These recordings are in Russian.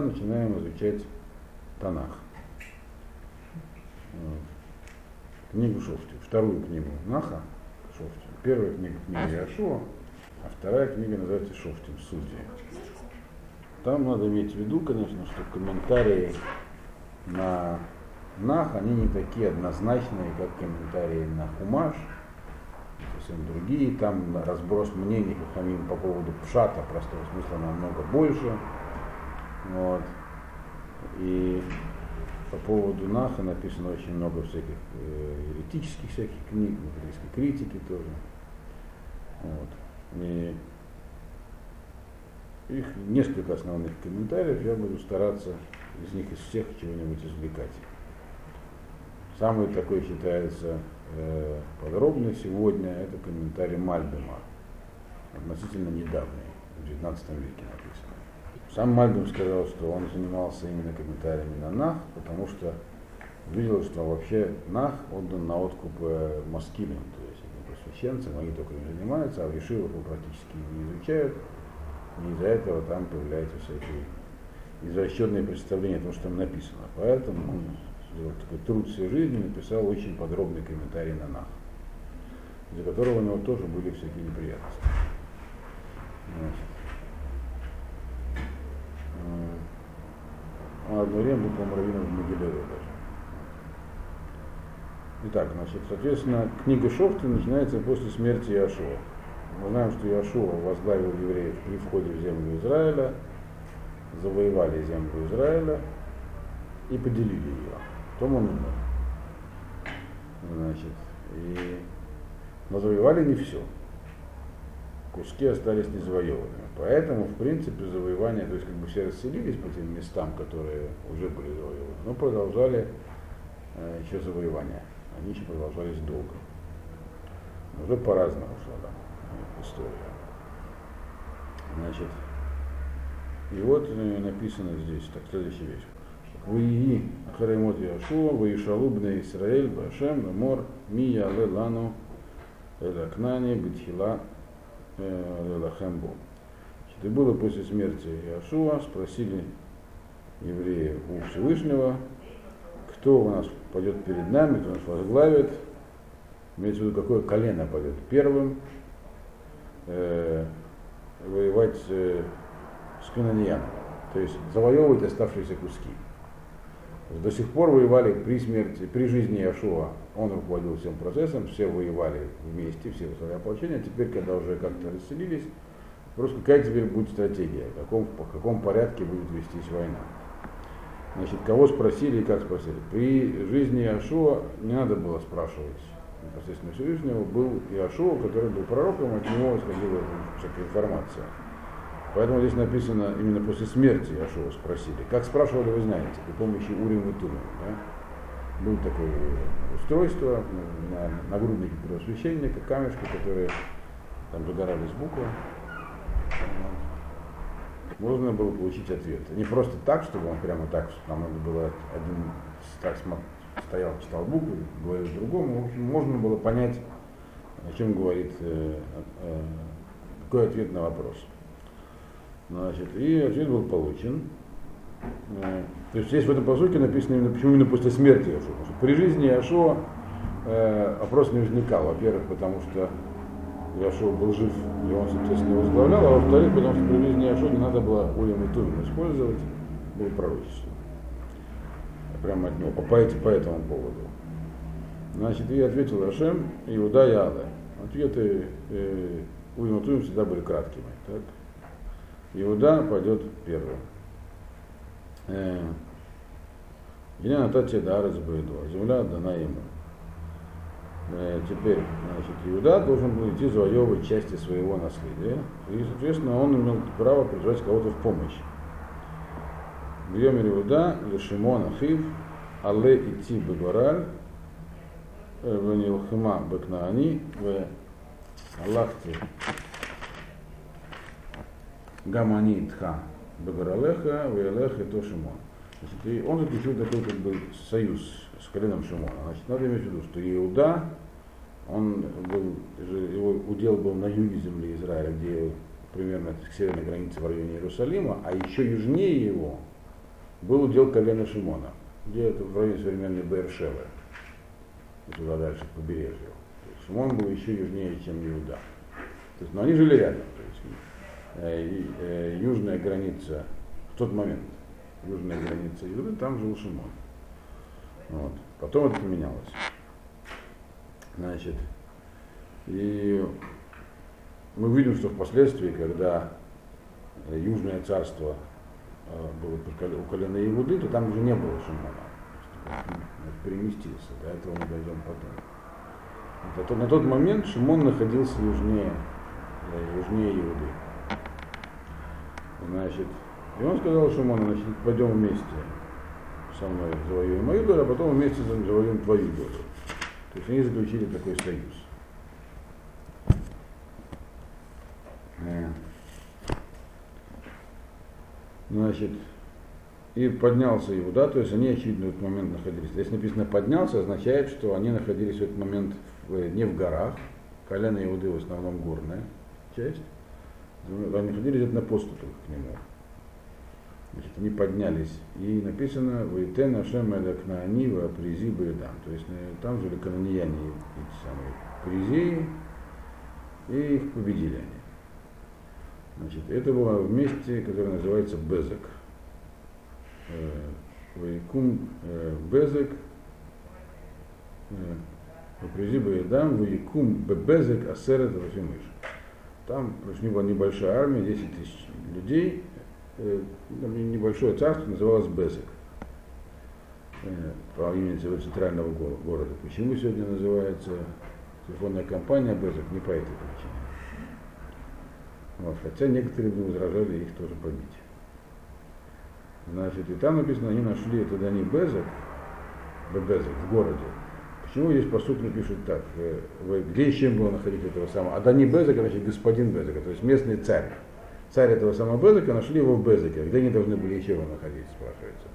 начинаем изучать Танах. Книгу Шофти, вторую книгу Наха Шофти. Первая книга книга Яшуа, а вторая книга называется Шофтим, Судьи. Там надо иметь в виду, конечно, что комментарии на Нах, они не такие однозначные, как комментарии на Хумаш, совсем другие. Там разброс мнений по поводу пшата, простого смысла намного больше. Вот. И по поводу Наха написано очень много всяких э, еретических всяких книг, еврейской критики тоже. Вот. И их несколько основных комментариев, я буду стараться из них из всех чего-нибудь извлекать. Самый такой считается э, подробный сегодня, это комментарий Мальбема, относительно недавний, в XIX веке написан. Сам Мальбим сказал, что он занимался именно комментариями на Нах, потому что видел, что вообще Нах отдан на откуп э, маскилям, то есть просвещенцам, они только им занимаются, а в Ешивах его практически не изучают, и из-за этого там появляются всякие извращенные представления о том, что там написано. Поэтому он сделал такой труд всей жизни, написал очень подробный комментарий на Нах, из-за которого у него тоже были всякие неприятности. Значит. Он одно время был, по-моему, раввином в Могилеве даже. Итак, значит, соответственно, книга Шофты начинается после смерти Иошуа. Мы знаем, что Иошуа возглавил евреев при входе в землю Израиля, завоевали землю Израиля и поделили ее. Потом он умер. Значит, и... Но завоевали не все куски остались незавоеванными. Поэтому, в принципе, завоевания, то есть как бы все расселились по тем местам, которые уже были завоеваны, но продолжали э, еще завоевания. Они еще продолжались долго. Но уже по-разному шла да, история. Значит, и вот э, написано здесь, так, следующая вещь. Вии Ахаремот Яшуа, Ваишалубна Исраэль, Башем, Мор, Мия Лелану, Элакнани, Битхила, Лахембу. И было после смерти Иошуа, спросили евреи у Всевышнего, кто у нас пойдет перед нами, кто нас возглавит, имеется в виду, какое колено пойдет первым, э, воевать э, с Кананьяном, то есть завоевывать оставшиеся куски. До сих пор воевали при смерти, при жизни Яшуа, он руководил всем процессом, все воевали вместе, все выставляли ополчения. Теперь, когда уже как-то расселились, просто какая теперь будет стратегия, в каком, по каком порядке будет вестись война. Значит, кого спросили и как спросили. При жизни Иошуа не надо было спрашивать непосредственно Всевышнего, был Иошуа, который был пророком, от него исходила всякая информация. Поэтому здесь написано именно после смерти Яшуа спросили. Как спрашивали, вы знаете, при помощи Урим и Тумим. Да? Было такое устройство на нагруднике первосвященника, камешки, которые там загорались буквы. Можно было получить ответ. Не просто так, чтобы он прямо так, нам надо было один так стоял, читал буквы, говорил другому. В общем, можно было понять, о чем говорит, э, э, какой ответ на вопрос. Значит, и ответ был получен. Э, то есть здесь в этом посылке написано именно, почему именно после смерти. Потому что при жизни Яшуа э, вопрос не возникал. Во-первых, потому что Яшуа был жив, и он, соответственно, возглавлял, а во-вторых, потому что при жизни Яшуа не надо было и Тумим использовать, было пророчество. Прямо от него, по, по, этому поводу. Значит, и ответил Рашем, Иуда и Ада. Ответы э, и Тумим всегда были краткими. Так? Иуда пойдет первым. Меня на тате дара забредуа. Земля дана ему. Э, теперь, значит, Иуда должен был идти завоевывать части своего наследия. И, соответственно, он имел право призвать кого-то в помощь. Гремер Иуда, Лешимон Ахив, Але идти Бегораль, Венилхима Бекнаани, в Аллахте Гамани Тха Багаралеха, Вейлеха и то Шимон. Значит, и он заключил такой как бы союз с коленом Шимона. Значит, надо иметь в виду, что Иуда, он был, его удел был на юге земли Израиля, где примерно к северной границе в районе Иерусалима, а еще южнее его был удел колена Шимона, где это в районе современной Бершевы, туда дальше к побережью. Шимон был еще южнее, чем Иуда. То есть, но они жили рядом. То есть, э, э, южная граница в тот момент, южная граница Иуды, там жил Шимон. Вот. Потом это поменялось. Значит, и мы видим, что впоследствии, когда Южное царство э, было у колена Иуды, то там уже не было Шимона. Переместился. До этого мы дойдем потом. Это, на тот момент Шимон находился южнее, э, южнее Иуды. Значит, и он сказал Шимону, значит, пойдем вместе со мной завоюем мою долю, а потом вместе завоюем твою долю. То есть они заключили такой союз. Э. Значит, и поднялся Иуда, то есть они, очевидно, в этот момент находились. Здесь написано поднялся, означает, что они находились в этот момент в, не в горах, колено Иуды в основном горная часть, они находились на поступах к нему. Значит, они поднялись. И написано «Вейтен Ашем Элек на Анива Призи Баидам». То есть э, там жили канонияне, эти самые Призеи, и их победили они. Значит, это было в месте, которое называется Безек. Э, Ваикум э, Безек, Призи Баидам, Ваикум Бебезек Асерет Рафимыш. Там, общем, была небольшая армия, 10 тысяч людей, Э, небольшое царство называлось Безек э, по имени центрального города. Почему сегодня называется телефонная компания Безек? Не по этой причине. Вот, хотя некоторые бы возражали их тоже побить. Значит, и там написано, они нашли это Дани Безек, Безек в городе. Почему здесь по сути пишут так, э, где и чем было находить этого самого? А Дани Безек, значит, господин Безек, то есть местный царь царь этого самого Безека, нашли его в Безеке. Где они должны были еще его находить, спрашивается.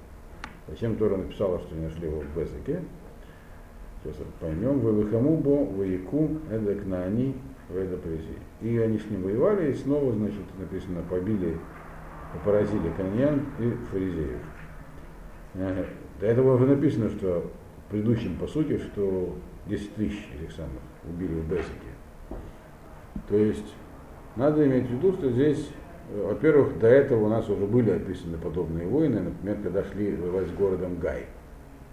Зачем Тора написала, что они нашли его в Безеке? Сейчас поймем. Вывыхамубо, вояку, эдек на они, веда прези. И они с ним воевали, и снова, значит, написано, побили, поразили каньян и фаризеев. Э, до этого уже написано, что в предыдущем по сути, что 10 тысяч этих самых убили в Безеке. То есть надо иметь в виду, что здесь во-первых, до этого у нас уже были описаны подобные войны, например, когда шли воевать с городом Гай.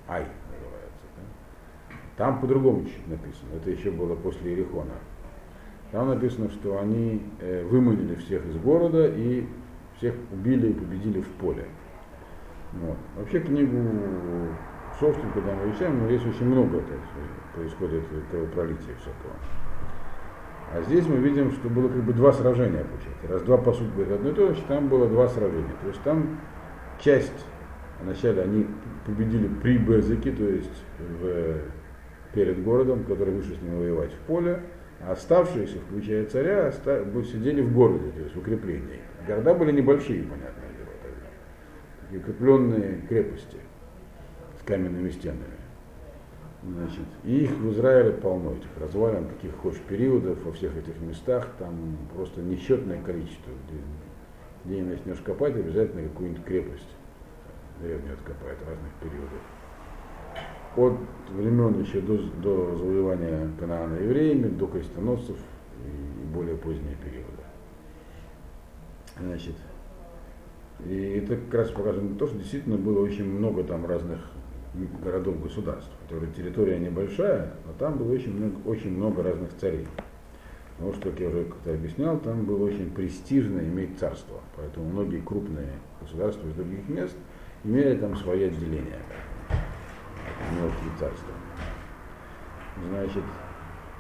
Ай называется. Да? Там по-другому чуть написано. Это еще было после Ерехона. Там написано, что они э, выманили всех из города и всех убили и победили в поле. Вот. Вообще книгу Шовштин, когда мы изучаем, но здесь очень много это, происходит кровопролития всякого. А здесь мы видим, что было как бы два сражения получается. Раз два по сути говорит одно и то же, там было два сражения. То есть там часть, вначале они победили при Безыке, то есть в, перед городом, который вышел с ним воевать в поле, а оставшиеся, включая царя, сидели в городе, то есть в укреплении. Города были небольшие, понятное дело, тогда. Укрепленные крепости с каменными стенами. Значит, и их в Израиле полно, этих развалин, таких хочешь периодов во всех этих местах, там просто несчетное количество. Где, где не начнешь копать, обязательно какую-нибудь крепость древнюю откопает разных периодов. От времен еще до, до завоевания Канаана евреями, до крестоносцев и более поздние периоды. Значит, и это как раз показывает то, что действительно было очень много там разных городов государств, которые территория небольшая, но там было очень много, очень много разных царей. Потому что, как я уже как-то объяснял, там было очень престижно иметь царство. Поэтому многие крупные государства из других мест имели там свои отделения, мелкие царства. Значит,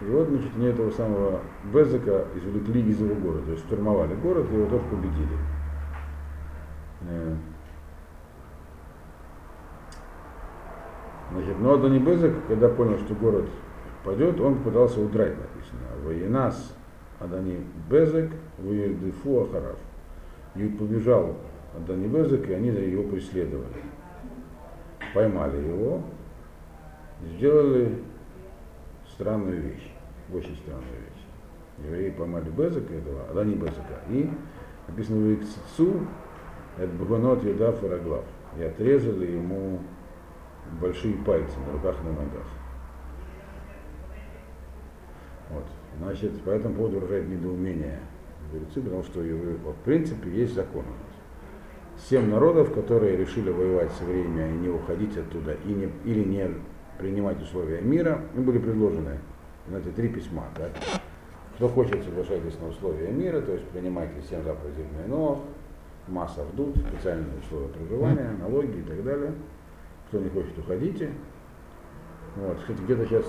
и вот, значит, они этого самого Безека извлекли из его города, то есть штурмовали город и его тоже победили. Значит, но Адони Безек, когда понял, что город пойдет, он пытался удрать, написано. Военас Адани Безек, Вуердифу Ахарав. И побежал Адони Безек, и они его преследовали. Поймали его, сделали странную вещь, очень странную вещь. Евреи поймали Безека этого, Адани Безека, и написано в Икцицу, это Баганот Едаф и Раглав. и отрезали ему большие пальцы на руках и на ногах. Вот. Значит, по этому поводу выражает недоумение мудрецы, потому что в принципе есть закон у нас. Семь народов, которые решили воевать с евреями и не уходить оттуда, и не, или не принимать условия мира, им были предложены, знаете, три письма. Да? Кто хочет, соглашайтесь на условия мира, то есть принимайте семь заповедей но масса вдут, специальные условия проживания, налоги и так далее. Кто не хочет, уходите. Вот, кстати, где-то сейчас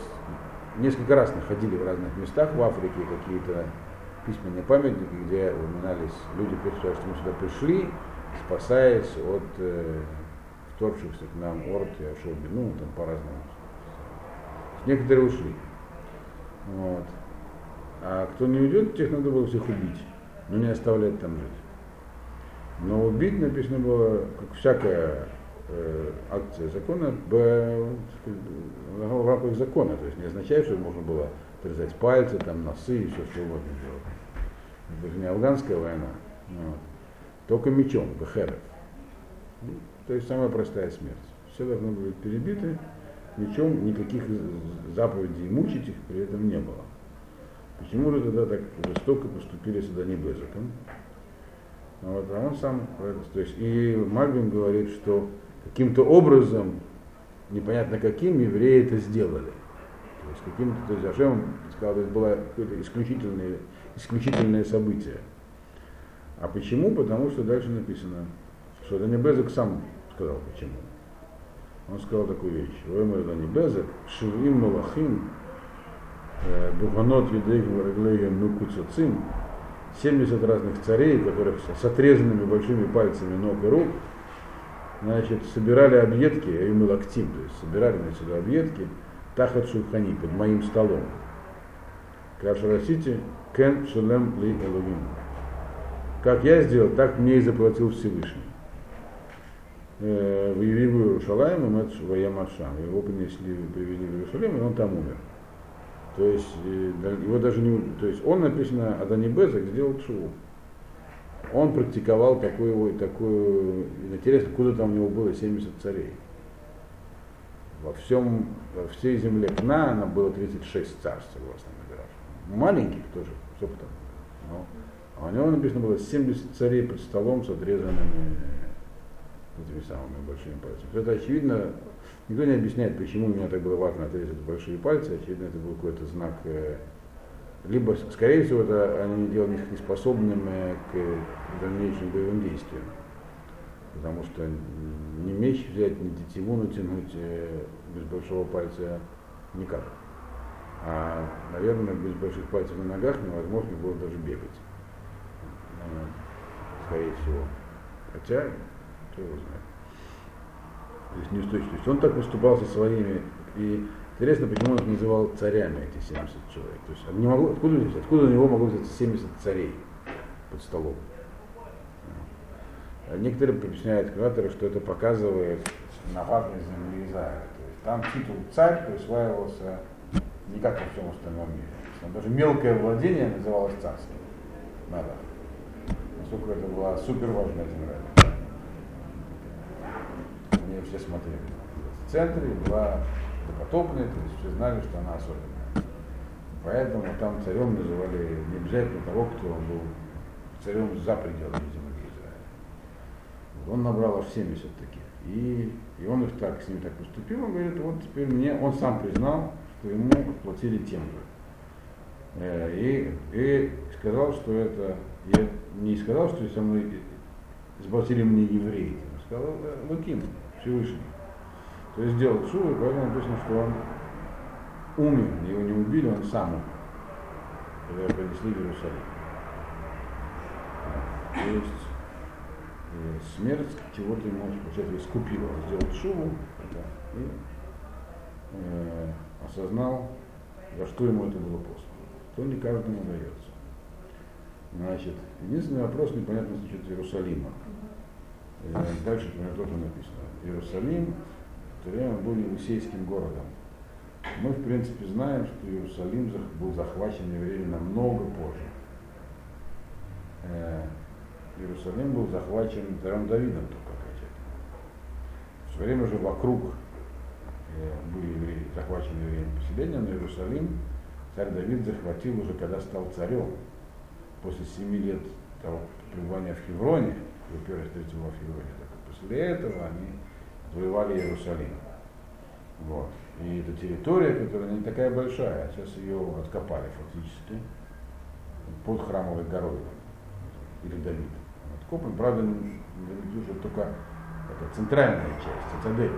несколько раз находили в разных местах в Африке какие-то письменные памятники, где упоминались люди, мы сюда пришли, спасаясь от э, вторгшихся к нам орд и ошоби, ну, там по-разному. Некоторые ушли. Вот. А кто не уйдет, тех надо было всех убить, но не оставлять там жить. Но убить написано было, как всякая э, акция закона, в, рамках закона. То есть не означает, что можно было отрезать пальцы, там, носы и все, что угодно делать. Это же не афганская война. Вот. Только мечом, бехерев. Ну, то есть самая простая смерть. Все должны были быть перебиты, мечом никаких заповедей мучить их при этом не было. Почему же тогда так жестоко поступили с Дани Безаком? Вот, а он сам, то есть, и Мальбин говорит, что каким-то образом, непонятно каким, евреи это сделали. То есть каким-то, то есть Ашем сказал, это было какое-то исключительное, исключительное событие. А почему? Потому что дальше написано, что Дани Безек сам сказал почему. Он сказал такую вещь. Воймер Дани Безек, Шивим Малахим, э, Буханот Видейхим Раглеем Нукуцацим, 70 разных царей, которых с отрезанными большими пальцами ног и рук, значит, собирали объедки, я имел актив, то есть собирали на сюда объедки, тахат шульхани, под моим столом. Кашарасити, кен шулем ли элогим. Как я сделал, так мне и заплатил Всевышний. Э, в Иерусалим, и Мэт Ваямашам. Его принесли, привели в Иерусалим, и он там умер. То есть э, его даже не, то есть он написано Адани Безек сделал чуву. Он практиковал такую, такую, интересно, куда там у него было 70 царей. Во всем, во всей земле Кна она было 36 царств, согласно Мидраш. Маленьких тоже, сколько там. Но, а у него написано было 70 царей под столом с отрезанными этими самыми большими пальцами. Это очевидно Никто не объясняет, почему мне так было важно отрезать большие пальцы. Очевидно, это был какой-то знак. Либо, скорее всего, это они делали их неспособными к дальнейшим боевым действиям. Потому что не меч взять, не тетиву натянуть э, без большого пальца никак. А, наверное, без больших пальцев на ногах невозможно было даже бегать. Э, скорее всего. Хотя, кто его знает то есть неустойчивый. То есть он так выступал со своими, и интересно, почему он их называл царями, эти 70 человек. То есть не могло, откуда, откуда у него могло взяться 70 царей под столом? А некоторые объясняют кураторы, что это показывает навадность земли Израиля. То есть там титул царь присваивался не как во всем остальном мире. Там даже мелкое владение называлось царством. Надо. Насколько это была супер важная земля нее все смотрели. В центре была допотопная, то есть все знали, что она особенная. Поэтому там царем называли не обязательно того, кто был царем за пределами земли Израиля. Он набрал аж 70 таких. И, и он их так, с ним так поступил, он говорит, вот теперь мне, он сам признал, что ему платили тем же. Э, и, и сказал, что это, я не сказал, что со мной заплатили мне евреи, сказал Лукин. Всевышний. То есть сделал шуву, поэтому написано, что он умер, его не убили, он сам умер, когда принесли в Иерусалим. То есть э, смерть чего-то ему, получается, искупила. Он сделал шуву да, и э, осознал, за что ему это было послано. То не каждому дается. Значит, единственный вопрос непонятно насчет Иерусалима. Э, дальше, например, тоже написано. Иерусалим то время был Елисейским городом. Мы, в принципе, знаем, что Иерусалим был захвачен евреями намного позже. Э, Иерусалим был захвачен царем Давидом только окончательно. все время же вокруг э, были евреи, захвачены евреями поселения, но Иерусалим царь Давид захватил уже, когда стал царем. После семи лет того пребывания в Хевроне, его первое встретил во Хевроне, так, после этого они завоевали Иерусалим. Вот. И эта территория, которая не такая большая, сейчас ее откопали фактически под храмовой горой или Давид. Откопан, правда, уже только это центральная часть, цитадель.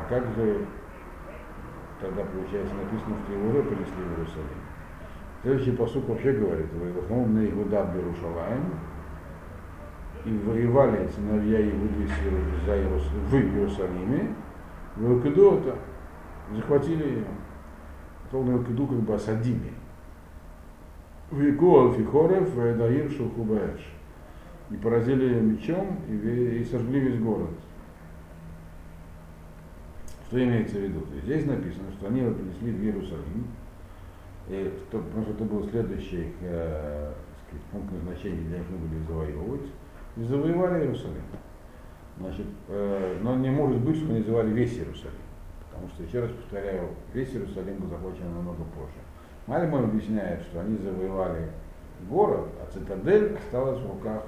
А как же тогда, получается, написано, что его уже принесли в Иерусалим? Следующий посуд вообще говорит, «Вахнум на Игуда Берушалаем», и воевали сыновья Иуды в Иерусалиме, в Элкидота, захватили ее. Словно Элкиду как бы осадили. Вику Алфихорев, Даир Шухубаэш. И поразили мечом и, и сожгли весь город. Что имеется в виду? Здесь написано, что они его принесли в Иерусалим, и, потому что это был следующий э, сказать, пункт назначения, где их были завоевывать, и завоевали Иерусалим. Значит, э, но не может быть, что они называли весь Иерусалим. Потому что, еще раз повторяю, весь Иерусалим был захвачен намного позже. Мальмон объясняет, что они завоевали город, а цитадель осталась в руках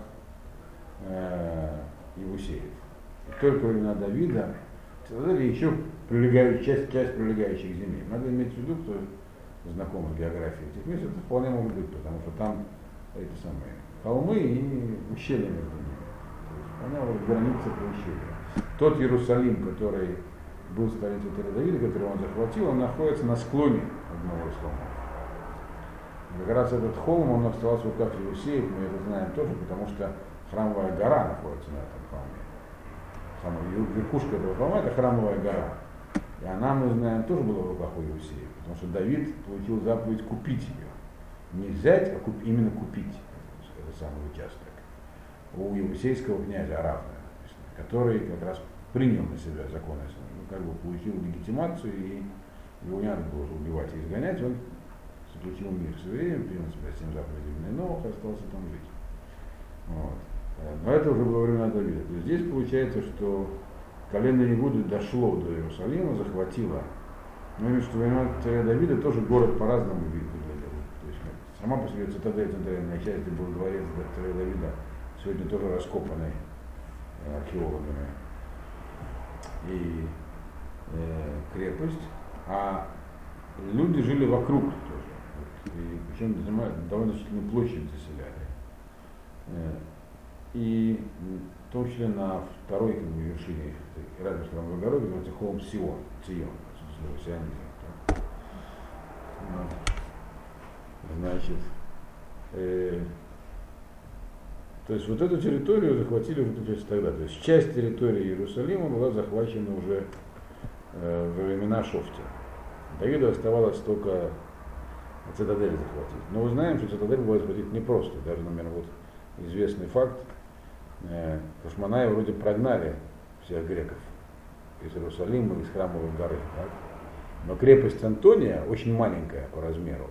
э, Иусеев. И только во времена Давида цитадель еще прилегающая, часть, часть прилегающих земель. Надо иметь в виду, кто знаком с географией этих мест, это вполне может быть, потому что там эти самые холмы и ущелья между ними она вот граница ущелья. Тот Иерусалим, который был столицей царя Давида, который он захватил, он находится на склоне одного из холмов. Как раз этот холм, он оставался в руках Иусеев, мы это знаем тоже, потому что храмовая гора находится на этом холме. Самая верхушка этого холма это храмовая гора. И она, мы знаем, тоже была в руках у Иусеев, потому что Давид получил заповедь купить ее. Не взять, а куп, именно купить самый участок у Евсейского князя Арафа, который как раз принял на себя законы, ну, как бы получил легитимацию, и его не надо было убивать и изгонять, он заключил мир с евреем, принял на себя семь заповедей но остался там жить. Вот. Но это уже было время Давида. То есть здесь получается, что колено Иуды дошло до Иерусалима, захватило. Но именно что время царя Давида тоже город по-разному выглядел. Сама по себе цитадель, центральная часть, где был дворец царя Давида, сегодня тоже раскопаны э, археологами, и э, крепость, а люди жили вокруг тоже. И причем довольно значительную площадь заселяли. Э, и в том числе на второй как бы, вершине храмовой горы называется холм Сион, Сион, сионизм. Значит, э, то есть вот эту территорию захватили уже получается тогда. То есть часть территории Иерусалима была захвачена уже э, во времена Шофти. Давиду оставалось только цитадель захватить. Но мы знаем, что цитадель было захватить непросто. Даже, например, вот известный факт, э, Кашманаи вроде прогнали всех греков из Иерусалима, из храмовой горы. Так? Но крепость Антония очень маленькая по размеру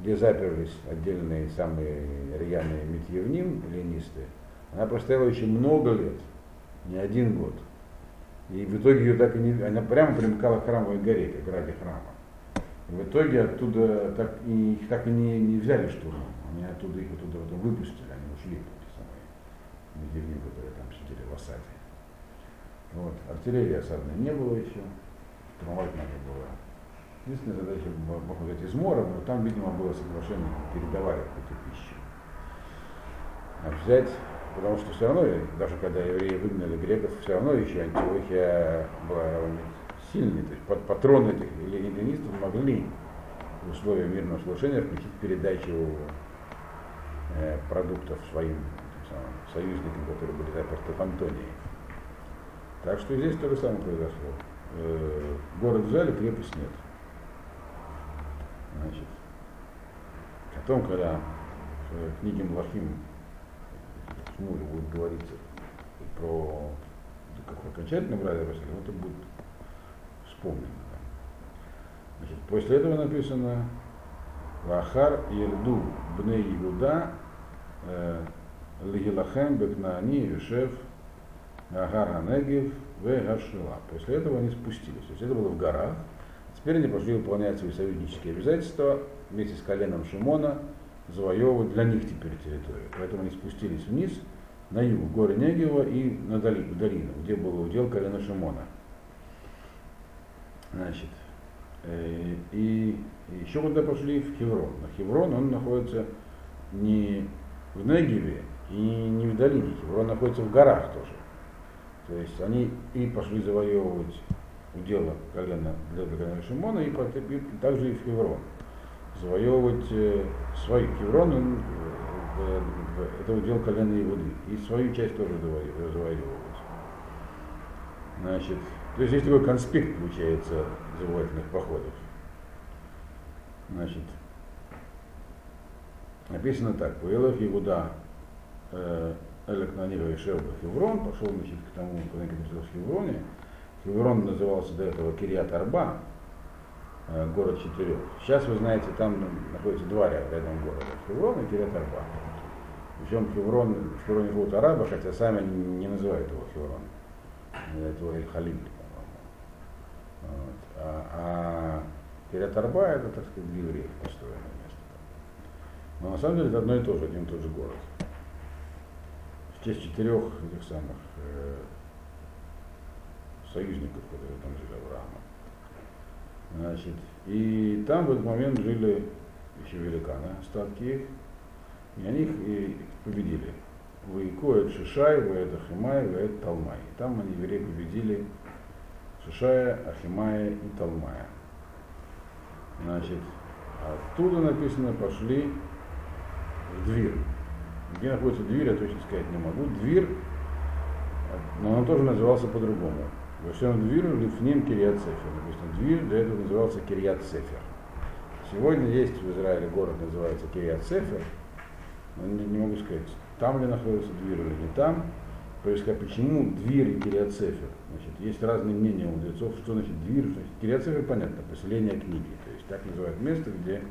где заперлись отдельные самые рьяные метьевним, ленисты, она простояла очень много лет, не один год. И в итоге ее так и не, она прямо примыкала к храмовой горе, как ради храма. И в итоге оттуда так и, их так и не, не взяли штурмом. Они оттуда их оттуда потом выпустили, они ушли, эти самые медивним, которые там сидели в осаде. Вот. Артиллерии осадной не было еще, штурмовать надо было Единственная задача, можно сказать, измора, но там, видимо, было соглашение, передавали какую-то пищу. А взять, потому что все равно, даже когда евреи выгнали греков, все равно еще Антиохия была сильной. То есть патроны этих ленинистов могли в условиях мирного соглашения включить передачу э, продуктов своим самым, союзникам, которые были заперты в Антонии. Так что здесь то же самое произошло. Э, город взяли, крепость нет. Значит, потом, когда в книге Млахим Шмуль будет говориться про как окончательно брали Иерусалим, это будет вспомнено. Значит, после этого написано Вахар Ерду Бне Иуда э, Лигилахем Бекнаани Юшев Агара Негев, В Гаршила. После этого они спустились. То есть это было в горах. Теперь они пошли выполнять свои союзнические обязательства вместе с коленом Шимона, завоевывать для них теперь территорию. Поэтому они спустились вниз, на юг, в горы Негева и на долину, долину где был удел колена Шимона. Значит, э, и еще куда пошли? В Хеврон. На Хеврон он находится не в Негеве и не в долине. Хеврон находится в горах тоже. То есть они и пошли завоевывать удела колена для колена Шимона, и, и также и в Хеврон. Завоевывать э, свой Хеврон, он, э, э, это удел колена Иуды, и свою часть тоже завоевывать. Значит, то есть есть такой конспект, получается, завоевательных походов. Значит, написано так, Пуэлов Иуда Элек на Нива Ишел Хеврон, пошел значит, к тому, куда находился в Хевроне. Хеврон назывался до этого Кириат Арба, э, город четырех. Сейчас, вы знаете, там находится два рядом города, Хеврон и Кириат Арба. Причем Хеврон, в Хевроне живут арабы, хотя сами не называют его Хеврон. Называют его Эль-Халим, по-моему. Вот. А, а Кириат Арба это, так сказать, для евреев построенное место. Но на самом деле это одно и то же, один и тот же город в честь четырех этих самых э, союзников, которые там жили Авраама. Значит, и там в этот момент жили еще великаны, остатки их, и они их и победили. Ваикоет Шишай, Ваэт Ахимай, Ваэт Талмай. И там они евреи победили Шишая, Ахимая и Талмая. Значит, оттуда написано пошли в дверь. Где находится дверь, я точно сказать не могу. Дверь, но он тоже назывался по-другому. Вошен дверь Лифним Кириат Сефер. Допустим, дверь до этого назывался Кириат Сефер. Сегодня есть в Израиле город, называется Кириат Сефер, но не, не могу сказать, там ли находится дверь или не там. Как, почему дверь и Кириат Сефер? Значит, есть разные мнения у мудрецов, что значит дверь. Значит, Кириат Сефер, понятно, поселение книги. То есть, так называют место, где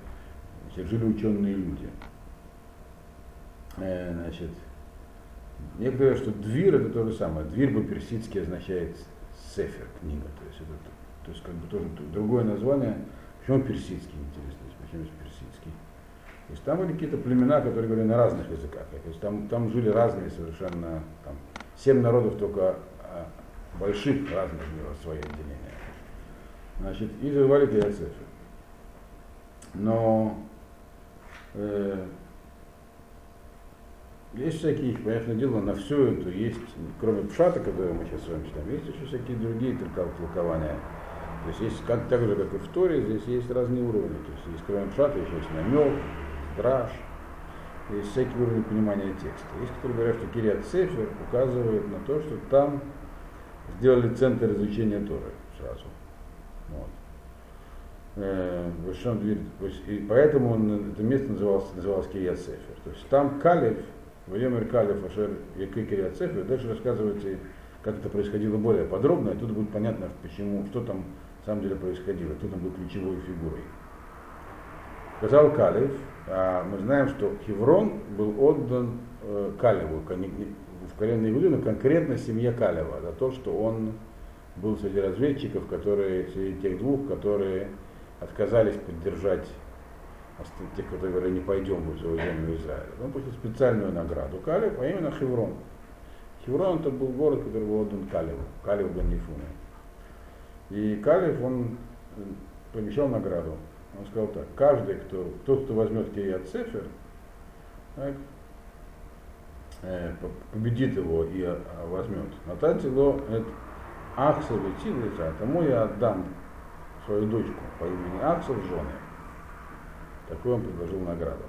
значит, жили ученые люди. Э, значит, некоторые говорят, что двир это то же самое. Двир по-персидски означает сефер, книга. То есть это то есть как бы тоже другое название. Почему персидский, интересно, почему есть персидский? То есть там были какие-то племена, которые говорили на разных языках. То есть там, там жили разные совершенно, там, семь народов только а, больших разных миров, свои отделения. Значит, и звали Киацефер. Но э, есть всякие, понятное дело, на все это есть, кроме пшата, который мы сейчас с вами читаем, есть еще всякие другие толкования. То есть есть как, так же, как и в Торе, здесь есть разные уровни. То есть есть кроме пшата еще есть намек, страж, есть всякие уровни понимания текста. Есть, которые говорят, что Кириат Сефер указывает на то, что там сделали центр изучения Торы сразу. Вот. Э, и поэтому он, это место называлось, называлось Кириат Сефер. То есть там Калев, Ваемер Калев Ашер Якы Кириацефер, дальше рассказывается, как это происходило более подробно, и тут будет понятно, почему, что там на самом деле происходило, кто там был ключевой фигурой. Сказал Калев, а мы знаем, что Хеврон был отдан э, Калеву, в коленной но конкретно семье Калева, за то, что он был среди разведчиков, которые, среди тех двух, которые отказались поддержать тех, которые говорили, не пойдем в землю Израиля. Он получил специальную награду Калев, а именно Хеврон. Хеврон это был город, который был отдан Калеву, Калев бен Ефуне. И Калев, он э, помещал награду. Он сказал так, каждый, кто, тот, кто возьмет Кириат Сефер, так, э, победит его и а, возьмет. Нататило это Ахсел и тому я отдам свою дочку по имени Аксел жены. Такую он предложил награду.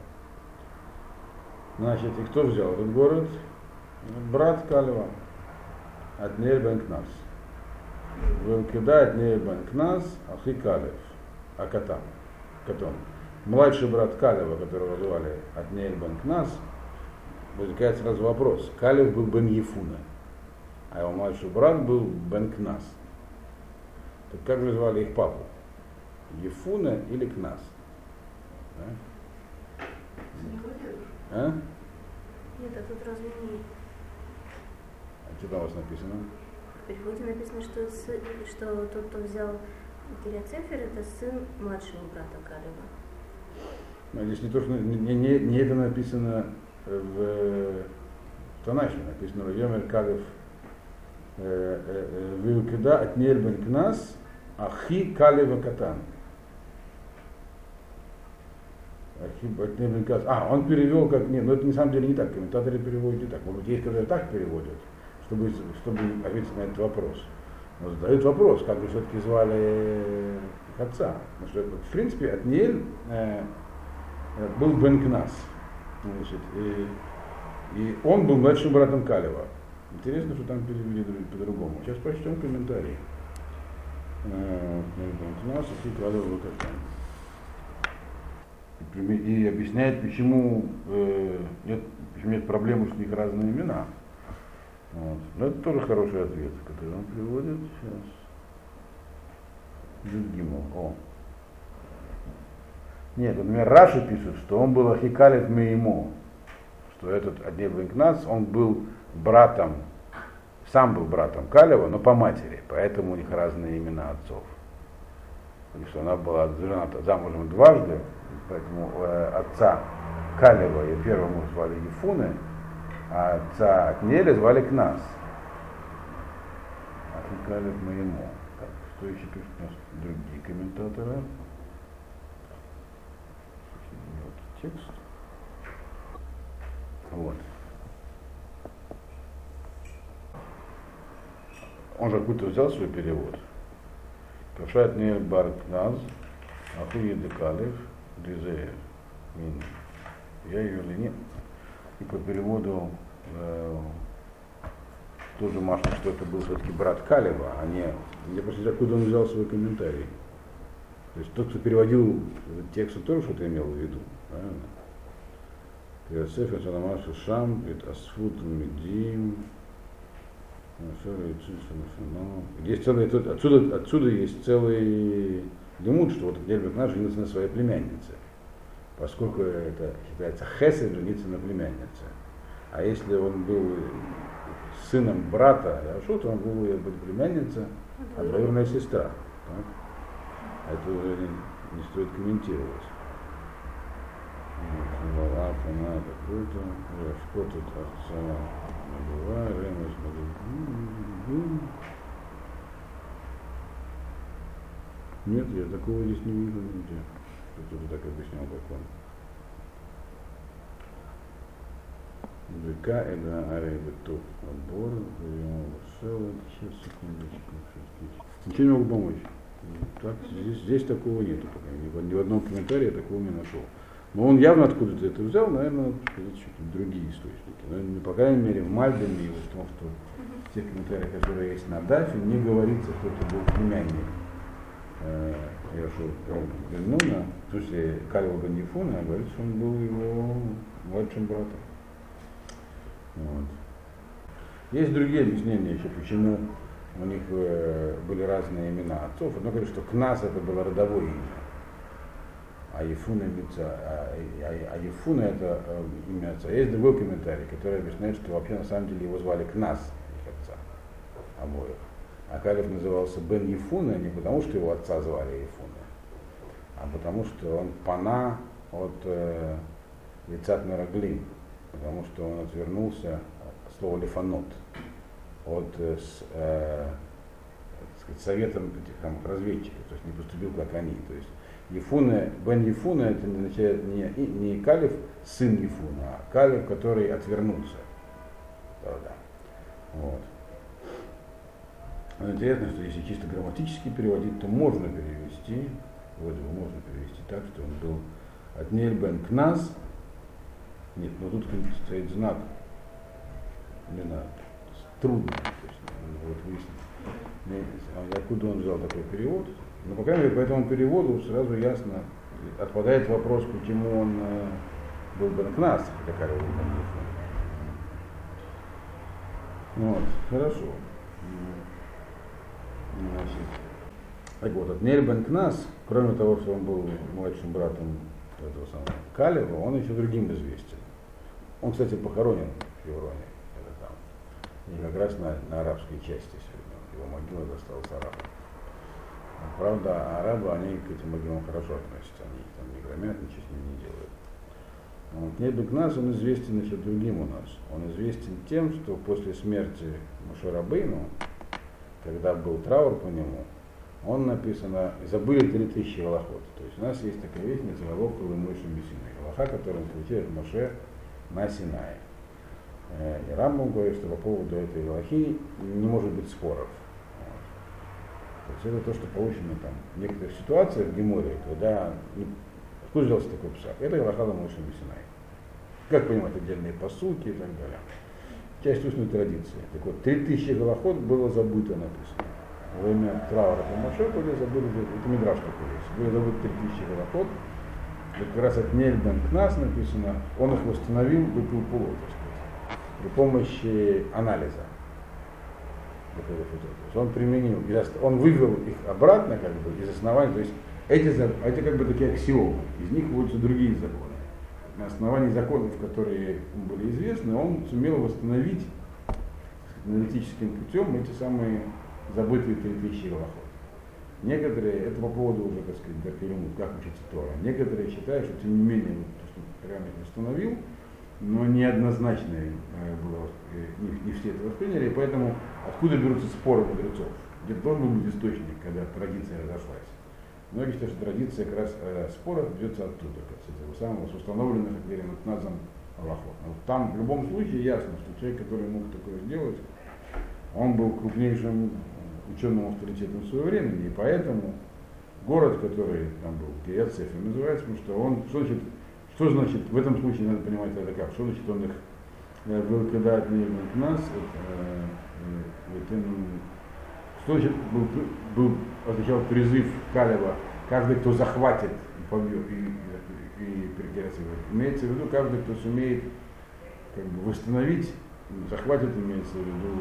Значит, и кто взял этот город? Брат Калева, Аднель бен Кнас. Велкида Аднель бен Кнас, Ахи Калев, Акатам, Катон. Младший брат Калева, которого звали Аднель бен Кнас, возникает сразу вопрос. Калев был бен Ефуна, а его младший брат был бен Кнас. Так как же звали их папу? Ефуна или Кнас? А? Нет, а тут разве не... Что там у вас написано? В переводе написано, что, сы- что тот, кто взял Кириацефер, это сын младшего брата Калева. Ну, Здесь не то, что не, не, не это написано в, Танахе, написано в Йомер Калев Вилкида от Нельбен Кнас Ахи Калева Катан. От Нельбен Кнас. А, он перевел как, нет, но это на самом деле не так, комментаторы переводят не так. Может быть, есть, которые так переводят, чтобы, чтобы ответить на этот вопрос. Но задают вопрос, как же все-таки звали их отца. Потому что, в принципе, Атниэль э, э, был Бен Кнас. Значит, и, и он был младшим братом Калева. Интересно, что там перевели друг- по-другому. Сейчас прочтем комментарии. Э, Бен Кнас и Калева Лукашан. И объясняет, почему, э, нет, почему нет проблемы, что у них разные имена. Вот. Но это тоже хороший ответ, который он приводит сейчас. Гимл. О. Нет, например, Раши пишет, что он был Ахикалев Меймо, что этот Адней Бенкнас, он был братом, сам был братом Калева, но по матери, поэтому у них разные имена отцов. Потому что она была жената замужем дважды, поэтому э, отца Калева и первому звали Ефуны, а отца Атнеля звали Кнас. Ахикалев Меймо. Так, что еще пишут у нас другие комментаторы? Вот текст. Вот. Он же откуда взял свой перевод. Пашат Нир Баркназ, Ахуи Декалев, Дизеев, Мин. Я ее или нет. И по переводу э, тоже Маша, что это был все-таки брат Калева, а не... Я просто откуда он взял свой комментарий. То есть тот, кто переводил текст, тоже что-то имел в виду, правильно? Иосиф, Атанамаш, Шам, Асфут, Медим, есть целый, тут- отсюда, отсюда есть целый лимут, что вот Дельбек наш женился на своей племяннице, поскольку это считается хесед жениться на племяннице. А если он был сыном брата Яшу, то он был ее племянница, а двоюродная сестра. Так? Это уже не, не стоит комментировать. Вот, какой-то, что тут набывай, ремес, Нет, я такого здесь не вижу нигде. Кто-то так объяснял, как он. ВК это арей бетух отбор, сейчас секундочку. Ничего не могу помочь. Так, здесь, здесь такого нету пока. Ни в, ни в одном комментарии я такого не нашел. Но он явно откуда-то это взял, наверное, другие источники. Но, ну, по крайней мере, в Мальбиме и в том, что в тех комментариях, которые есть на Дафе, не говорится, что это был племянник э, Яшу Беннуна, в смысле Калева Бен Ефуна, а говорится, что он был его младшим братом. Вот. Есть другие объяснения еще, почему у них э, были разные имена отцов. Одно говорит, что Кнас это было родовое имя, а Ефуна, Мица, а, а- а Ефуна это э, имя отца. Есть другой комментарий, который объясняет, что вообще на самом деле его звали Кнас, их отца, обоих. А Калев назывался Бен Ефуна не потому, что его отца звали Ефуна, а потому что он пана от э, Лицат Нараглим, потому что он отвернулся от слова лифанот, от э, э, сказать, советом этих там, разведчиков, то есть не поступил как они. То есть Ефуна, Бен Ефуна это означает не, не Калев, сын Ефуна, а Калев, который отвернулся. Правда. Вот. Но интересно, что если чисто грамматически переводить, то можно перевести, вроде бы можно перевести так, что он был от Нель Бен Кназ, нет, но тут стоит знак, именно трудно, то есть, надо вот выяснить, а откуда он взял такой перевод. Но, по крайней мере, по этому переводу сразу ясно отпадает вопрос, почему он э, был Бен Кназ, хотя Карл. Вот, хорошо. М, Значит, так вот, от Нель Бен Кнас, кроме того, что он был младшим братом этого самого Калева, он еще другим известен. Он, кстати, похоронен в Хевроне. Это там. И как раз на, на арабской части сегодня. Его могила досталась арабам. Правда, арабы, они к этим могилам хорошо относятся, они там не громят, ничего с ними не делают. Вот. Небекназ, он известен еще другим у нас. Он известен тем, что после смерти Мушарабейну, когда был траур по нему, он написано, забыли 3000 голоход. То есть у нас есть такая вещь, называется Галоха Лымойша Бесиной. Галаха, которую получает Моше на Синае. Э, и Рамбам говорит, что по поводу этой Галахи не может быть споров. Есть это то, что получено там в некоторых ситуациях в Геморе, когда кто взялся такой псак? Это Галахада Моше Бесинай. Как понимать отдельные посуки и так далее. Часть устной традиции. Так вот, 3000 голоход было забыто написано во время траура по Моше были забыли, это Мидраш такой есть, были забыты 3000 голоход, как раз от Нельбен к нас написано, он их восстановил, выпил полу, так сказать, при помощи анализа. Он применил, он вывел их обратно как бы из основания, то есть эти, эти как бы такие аксиомы, из них вводятся другие законы. На основании законов, которые были известны, он сумел восстановить аналитическим путем эти самые забытые 3000 голоход. Некоторые, это по поводу уже, так сказать, Даркелемут, как учится Тора. Некоторые считают, что тем не менее, вот, то, что прямо установил, но неоднозначно э, было, э, не, не все это восприняли, поэтому откуда берутся споры мудрецов? Где должен быть источник, когда традиция разошлась? Многие считают, что традиция как раз э, споров берется оттуда, как с этого самого, с установленных Назом Аллахот. Вот там в любом случае ясно, что человек, который мог такое сделать, он был крупнейшим ученым авторитетом своего времени, и поэтому город, который там был, Кириат называется, потому что он, что значит, что значит, в этом случае надо понимать это как, что значит он их э, когда от нас, э, э, что значит был, был, означал призыв Калева, каждый, кто захватит и побьет, и, и, и имеется в виду каждый, кто сумеет как бы, восстановить, захватит, имеется в виду,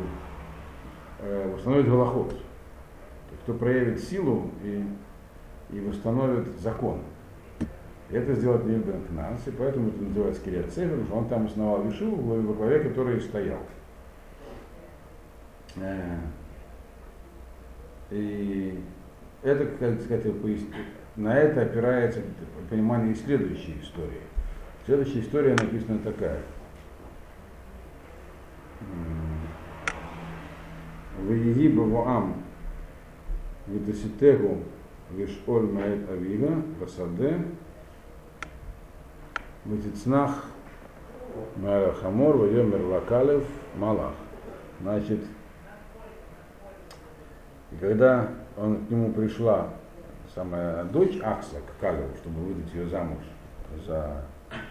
э, восстановит голоход. Кто проявит силу и, и восстановит закон. Это сделает Нильбен Кнанс, и поэтому это называется Кириат Цефер, потому что он там основал Вишиву, во главе которой стоял. Э, и это, как сказать, на это опирается понимание следующей истории. Следующая история написана такая. Ваиги Бавуам Витаситегу Вишоль Маэт Авига. Васаде Ватицнах Маэра Хамор. Вайомер Лакалев Малах. Значит, и когда он к нему пришла самая дочь Акса к Калеву, чтобы выдать ее замуж за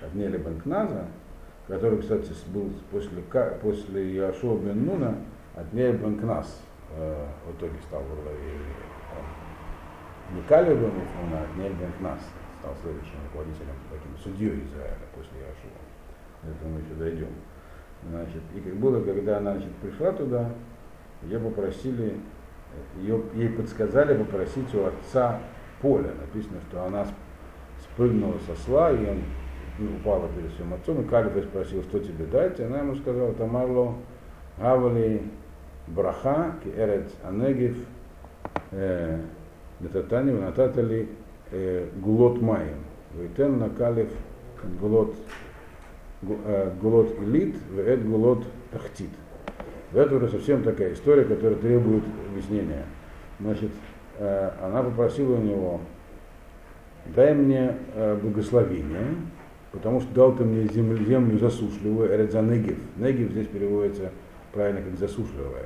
Аднеля Бенкназа, который, кстати, был после, после Яшуа бен Нуна, Аднеля Бенкназ э, в итоге стал не Калев бен Нуна, а Аднеля Бенкназ стал следующим руководителем, таким судьей Израиля после Яшуа. Это мы еще дойдем. Значит, и как было, когда она значит, пришла туда, ее попросили, ее, ей подсказали попросить у отца поля. Написано, что она спрыгнула со сла, и он упала перед своим отцом, и Калифа спросил, что тебе дать, и она ему сказала, Тамарло, Гавали Браха, Керец Анегив, э, Метатани, Нататали, э, Гулот Майем. Вейтен на Калиф Гулот, э, Гулот Элит, Веет Гулот Тахтит. Это уже совсем такая история, которая требует объяснения. Значит, она попросила у него, дай мне благословение, потому что дал ты мне землю, землю засушливую, Эредза Негив. Негив здесь переводится правильно как засушливая.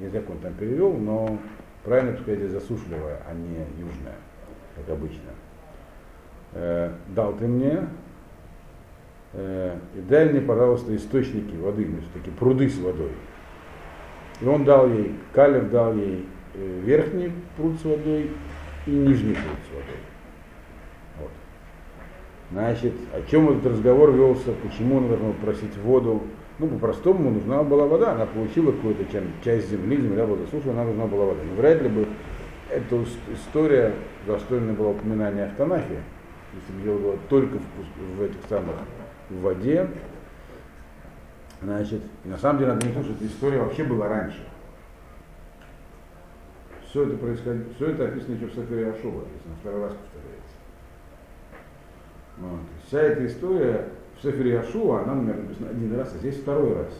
Не знаю, как он там перевел, но правильно сказать засушливая, а не южная, как обычно. Э, дал ты мне, э, и дай мне, пожалуйста, источники воды, то есть такие пруды с водой. И он дал ей, Калев дал ей э, верхний пруд с водой и нижний пруд с водой. Значит, о чем этот разговор велся, почему он должен просить воду. Ну, по-простому, нужна была вода, она получила какую-то часть земли, земля была засушена, она нужна была вода. Но вряд ли бы эта история достойна была упоминания в Танахе, если бы дело было только в, в этих самых в воде. Значит, и на самом деле надо не что эта история вообще была раньше. Все это происходит, все это описано еще в Сафире Ашува, написано второй раз повторяется. Вот. Вся эта история в Сефере Ашува, она, наверное, написана один раз, а здесь второй раз.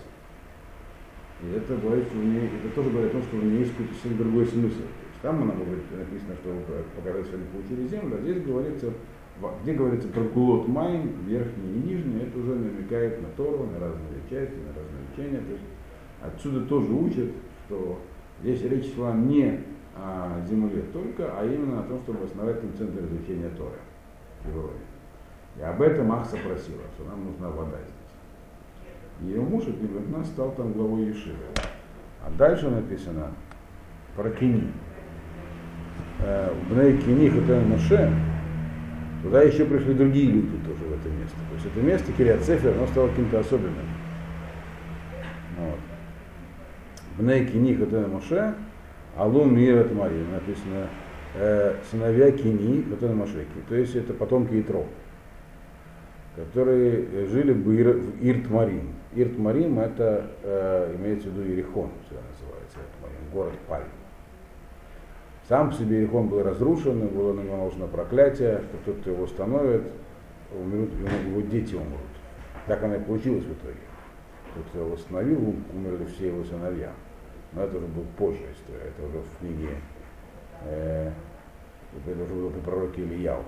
И это говорит, что у нее, это тоже говорит о том, что у нее есть какой-то совсем другой смысл. То есть там она говорит, написано, что они получили землю, а здесь говорится, где говорится про кулот майн, верхний и нижний, это уже намекает на Тору, на разные части, на разные учения. То есть отсюда тоже учат, что здесь речь шла не о земле только, а именно о том, чтобы основать там центр изучения Торы в Европе. И об этом Ахса просила, что нам нужна вода здесь. Ее муж от нас стал там главой Ешивы. А дальше написано про Кини. Э, Бней Кини Хатен Моше, туда еще пришли другие люди тоже в это место. То есть это место, Кириат Цефер, оно стало каким-то особенным. Вот. Бней Кини Хатен Моше, Алун Мир от Марии, написано э, сыновья Кини Хатен Мошеки. То есть это потомки Итро которые жили в Иртмарим. Иртмарим это э, имеется в виду Ерихон, называется Иртмарим, город Пальм. Сам по себе Ерихон был разрушен, было наложено проклятие, что тот, кто его установит, умрут, его дети умрут. Так оно и получилось в итоге. Тот, кто его восстановил, умерли все его сыновья. Но это уже был позже история, это уже в книге, э, это уже было при пророке Ильяу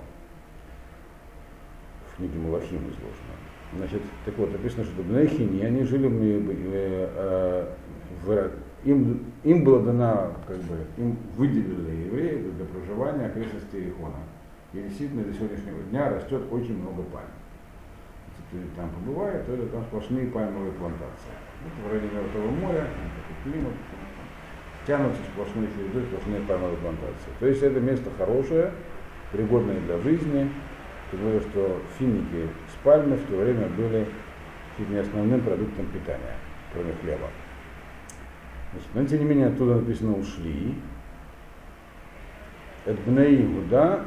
в книге Малахим изложено. Значит, так вот, написано, что Бнехини, они жили э, э, в, им, им было дано, как бы, им выделили евреи для проживания окрестности Ирихона. И действительно до сегодняшнего дня растет очень много пальм. Если там побывает, то это там сплошные пальмовые плантации. Это в районе Мертвого моря, такой климат, тянутся сплошные звезды, сплошные пальмовые плантации. То есть это место хорошее, пригодное для жизни, тем более, что финики с пальмы в то время были чуть не основным продуктом питания, кроме хлеба. Значит, но тем не менее оттуда написано ушли. Эдбней Иуда,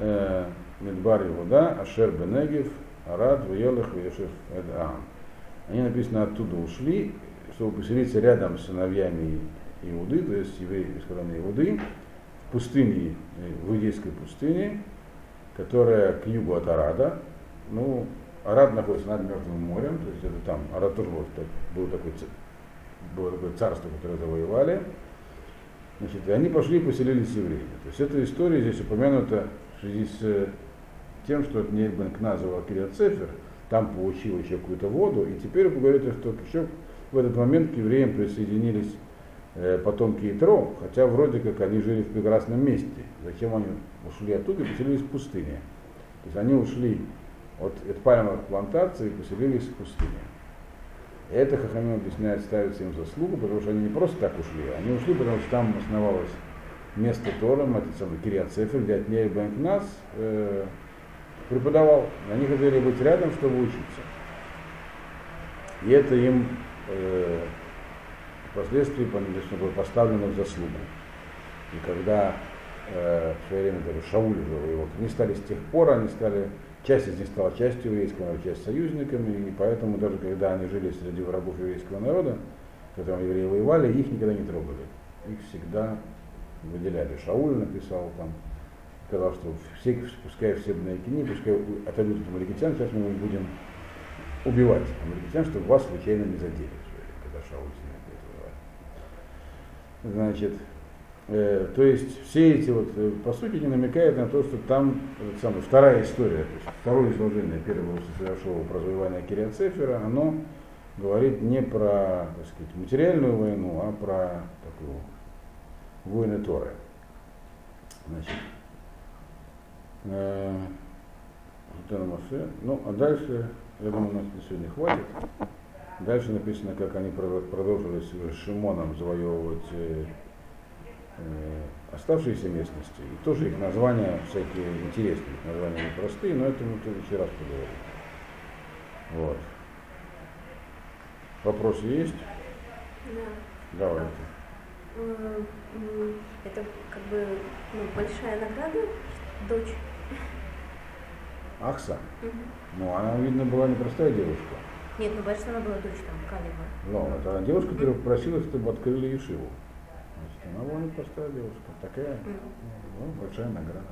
э, Медбар Иуда, Ашер Бенегев, Арад, Ваелах, Вешев, Эдаам. Они написано оттуда ушли, чтобы поселиться рядом с сыновьями Иуды, то есть евреи из колонии Иуды, в пустыне, э, в иудейской пустыне, которая к югу от Арада. Ну, Арад находится над Мертвым морем, то есть это там, тоже был, был такой, было такое царство, которое завоевали. Значит, и они пошли и поселились евреями. То есть эта история здесь упомянута в связи с тем, что Нейбен Кназова Кириацефер там получил еще какую-то воду, и теперь вы говорите, что еще в этот момент к евреям присоединились э, потомки Итро, хотя вроде как они жили в прекрасном месте. Зачем они ушли оттуда и поселились в пустыне. То есть они ушли от, от пальмовых плантаций и поселились в пустыне. И это Хахамин объясняет, ставится им заслугу, потому что они не просто так ушли, они ушли, потому что там основалось место Тором, это самый Кириат Сефер, где Отней Бенкнас э, преподавал. Они хотели быть рядом, чтобы учиться. И это им э, впоследствии поставлено в заслугу. И когда э, в свое время даже Шауль жил, они стали с тех пор, они стали, часть из них стала частью еврейского народа, часть союзниками, и поэтому даже когда они жили среди врагов еврейского народа, когда евреи воевали, их никогда не трогали. Их всегда выделяли. Шауль написал там, сказал, что все, пускай все на Кини, пускай отойдут от амаликитян, сейчас мы будем убивать амаликитян, чтобы вас случайно не задели, когда Шауль с ними. Значит, то есть все эти вот, э, по сути, не намекают на то, что там вот самая, вторая история, то есть второе изложение первого совершенного про завоевание Кириацефера, оно говорит не про так сказать, материальную войну, а про такую войны Торы. Значит, э, ну, а дальше, я думаю, нас на сегодня хватит. Дальше написано, как они продолжили с Шимоном завоевывать э, Э, оставшиеся местности. И тоже их названия всякие интересные, их названия непростые, но это мы в следующий раз поговорим. Вот. Вопросы есть? Да. Давайте. Э, это как бы ну, большая награда, дочь. Акса? Угу. Ну, она, видно, была непростая девушка. Нет, ну бачишь, она была дочь там, Калева. Но это девушка, которая попросила, чтобы открыли Ешиву. Значит, она была непростая девушка. Такая ну, большая награда.